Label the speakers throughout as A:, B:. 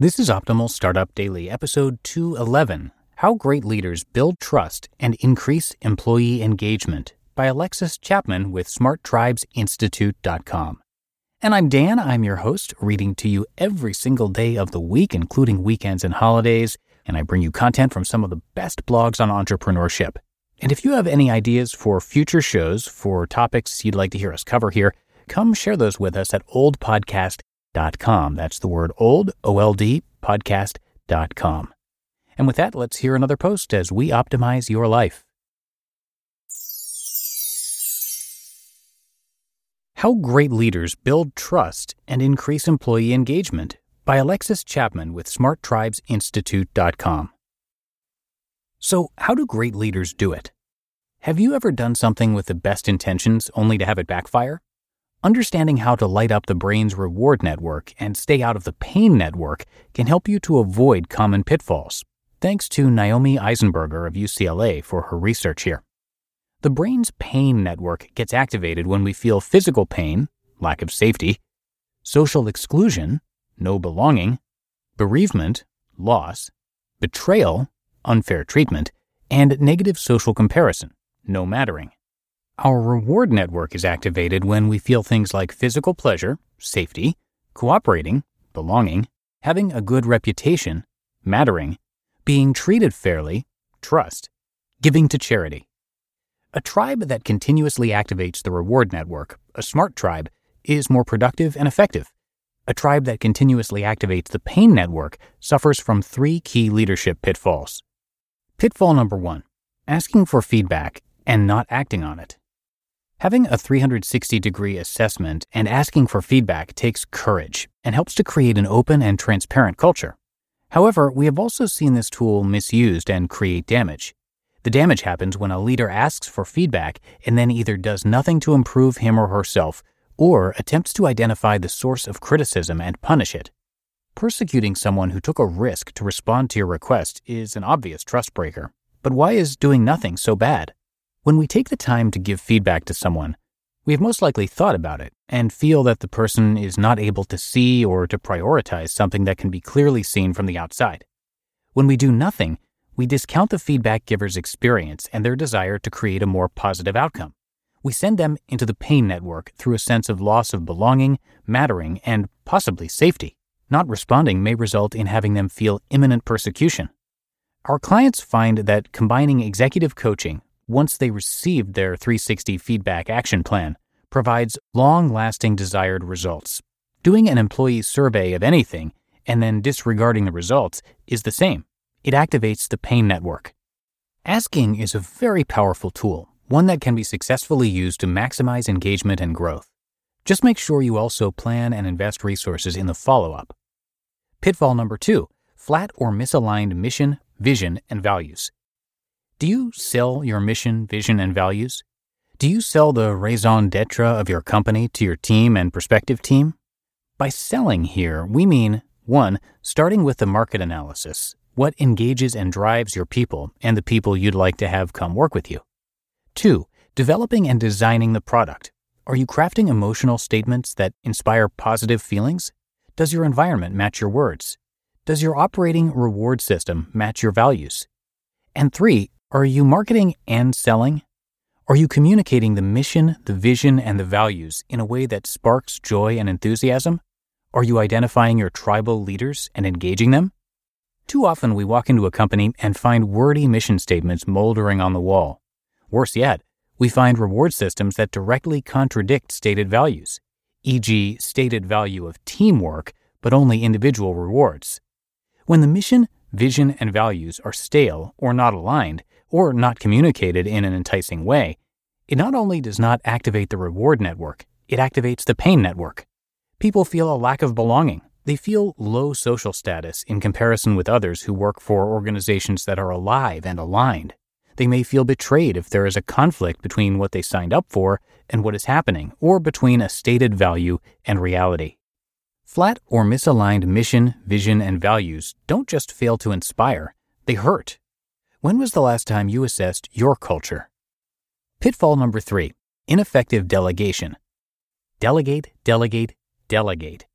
A: This is Optimal Startup Daily, episode 211 How Great Leaders Build Trust and Increase Employee Engagement by Alexis Chapman with SmartTribesInstitute.com. And I'm Dan, I'm your host, reading to you every single day of the week, including weekends and holidays, and I bring you content from some of the best blogs on entrepreneurship. And if you have any ideas for future shows, for topics you'd like to hear us cover here, come share those with us at oldpodcast.com. That's the word old, O L D, podcast.com. And with that, let's hear another post as we optimize your life. How Great Leaders Build Trust and Increase Employee Engagement by Alexis Chapman with SmartTribesInstitute.com. So, how do great leaders do it? Have you ever done something with the best intentions only to have it backfire? Understanding how to light up the brain's reward network and stay out of the pain network can help you to avoid common pitfalls. Thanks to Naomi Eisenberger of UCLA for her research here. The brain's pain network gets activated when we feel physical pain, lack of safety, social exclusion, no belonging, bereavement, loss, betrayal, unfair treatment, and negative social comparison, no mattering. Our reward network is activated when we feel things like physical pleasure, safety, cooperating, belonging, having a good reputation, mattering, being treated fairly, trust, giving to charity. A tribe that continuously activates the reward network, a smart tribe, is more productive and effective. A tribe that continuously activates the pain network suffers from three key leadership pitfalls. Pitfall number one asking for feedback and not acting on it. Having a 360 degree assessment and asking for feedback takes courage and helps to create an open and transparent culture. However, we have also seen this tool misused and create damage. The damage happens when a leader asks for feedback and then either does nothing to improve him or herself or attempts to identify the source of criticism and punish it. Persecuting someone who took a risk to respond to your request is an obvious trust breaker. But why is doing nothing so bad? When we take the time to give feedback to someone, we have most likely thought about it and feel that the person is not able to see or to prioritize something that can be clearly seen from the outside. When we do nothing, we discount the feedback giver's experience and their desire to create a more positive outcome. We send them into the pain network through a sense of loss of belonging, mattering, and possibly safety. Not responding may result in having them feel imminent persecution. Our clients find that combining executive coaching, once they received their 360 feedback action plan, provides long lasting desired results. Doing an employee survey of anything and then disregarding the results is the same it activates the pain network. Asking is a very powerful tool, one that can be successfully used to maximize engagement and growth. Just make sure you also plan and invest resources in the follow up. Pitfall number two flat or misaligned mission, vision, and values. Do you sell your mission, vision, and values? Do you sell the raison d'etre of your company to your team and prospective team? By selling here, we mean 1. Starting with the market analysis, what engages and drives your people and the people you'd like to have come work with you. 2. Developing and designing the product. Are you crafting emotional statements that inspire positive feelings? Does your environment match your words? Does your operating reward system match your values? And 3. Are you marketing and selling? Are you communicating the mission, the vision, and the values in a way that sparks joy and enthusiasm? Are you identifying your tribal leaders and engaging them? Too often we walk into a company and find wordy mission statements moldering on the wall. Worse yet, we find reward systems that directly contradict stated values, e.g., stated value of teamwork, but only individual rewards. When the mission, vision, and values are stale or not aligned, or not communicated in an enticing way, it not only does not activate the reward network, it activates the pain network. People feel a lack of belonging, They feel low social status in comparison with others who work for organizations that are alive and aligned. They may feel betrayed if there is a conflict between what they signed up for and what is happening, or between a stated value and reality. Flat or misaligned mission, vision, and values don't just fail to inspire, they hurt. When was the last time you assessed your culture? Pitfall number three ineffective delegation. Delegate, delegate, delegate.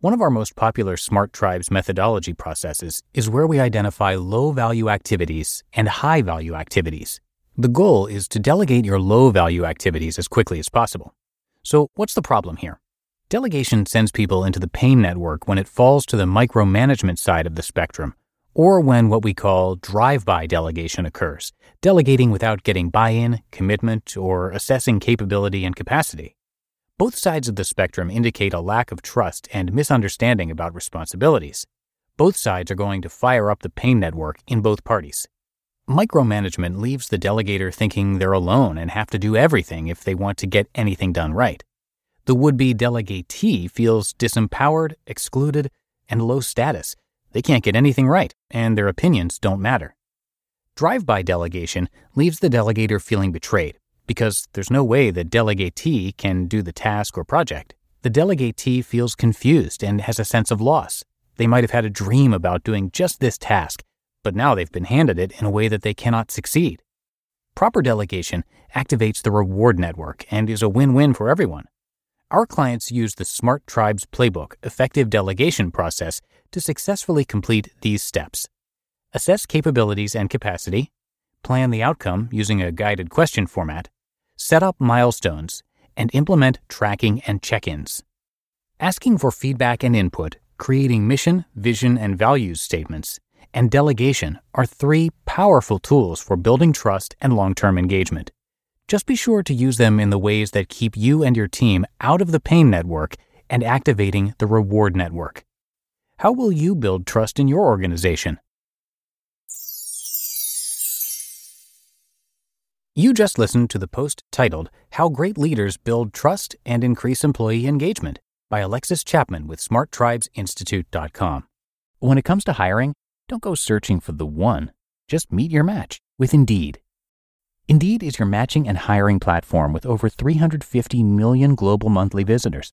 A: One of our most popular Smart Tribes methodology processes is where we identify low value activities and high value activities. The goal is to delegate your low value activities as quickly as possible. So, what's the problem here? Delegation sends people into the pain network when it falls to the micromanagement side of the spectrum, or when what we call drive by delegation occurs, delegating without getting buy in, commitment, or assessing capability and capacity. Both sides of the spectrum indicate a lack of trust and misunderstanding about responsibilities. Both sides are going to fire up the pain network in both parties. Micromanagement leaves the delegator thinking they're alone and have to do everything if they want to get anything done right. The would be delegatee feels disempowered, excluded, and low status. They can't get anything right, and their opinions don't matter. Drive by delegation leaves the delegator feeling betrayed, because there's no way the delegatee can do the task or project. The delegatee feels confused and has a sense of loss. They might have had a dream about doing just this task, but now they've been handed it in a way that they cannot succeed. Proper delegation activates the reward network and is a win win for everyone. Our clients use the Smart Tribes Playbook effective delegation process to successfully complete these steps assess capabilities and capacity, plan the outcome using a guided question format, set up milestones, and implement tracking and check ins. Asking for feedback and input, creating mission, vision, and values statements, and delegation are three powerful tools for building trust and long term engagement. Just be sure to use them in the ways that keep you and your team out of the pain network and activating the reward network. How will you build trust in your organization? You just listened to the post titled How Great Leaders Build Trust and Increase Employee Engagement by Alexis Chapman with SmartTribesInstitute.com. When it comes to hiring, don't go searching for the one. Just meet your match with Indeed. Indeed is your matching and hiring platform with over 350 million global monthly visitors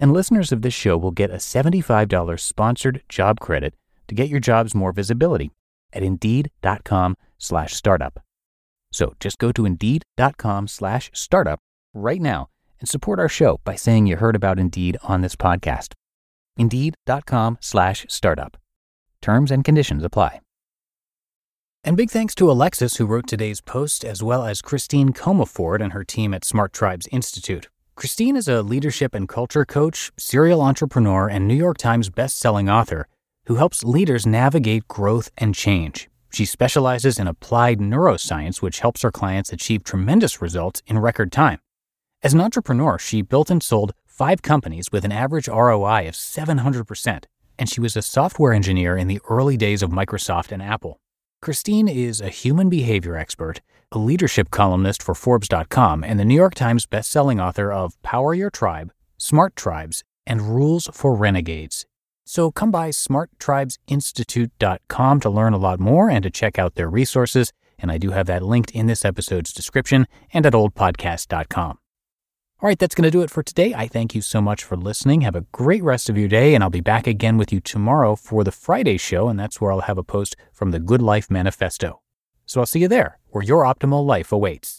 A: And listeners of this show will get a $75 sponsored job credit to get your jobs more visibility at indeed.com slash startup. So just go to Indeed.com slash startup right now and support our show by saying you heard about Indeed on this podcast. Indeed.com slash startup. Terms and conditions apply. And big thanks to Alexis, who wrote today's post, as well as Christine Comaford and her team at Smart Tribes Institute. Christine is a leadership and culture coach, serial entrepreneur, and New York Times best-selling author who helps leaders navigate growth and change. She specializes in applied neuroscience, which helps her clients achieve tremendous results in record time. As an entrepreneur, she built and sold five companies with an average ROI of 700%, and she was a software engineer in the early days of Microsoft and Apple. Christine is a human behavior expert, a leadership columnist for Forbes.com, and the New York Times bestselling author of Power Your Tribe, Smart Tribes, and Rules for Renegades. So come by smarttribesinstitute.com to learn a lot more and to check out their resources. And I do have that linked in this episode's description and at oldpodcast.com. All right, that's going to do it for today. I thank you so much for listening. Have a great rest of your day, and I'll be back again with you tomorrow for the Friday show, and that's where I'll have a post from the Good Life Manifesto. So I'll see you there, where your optimal life awaits.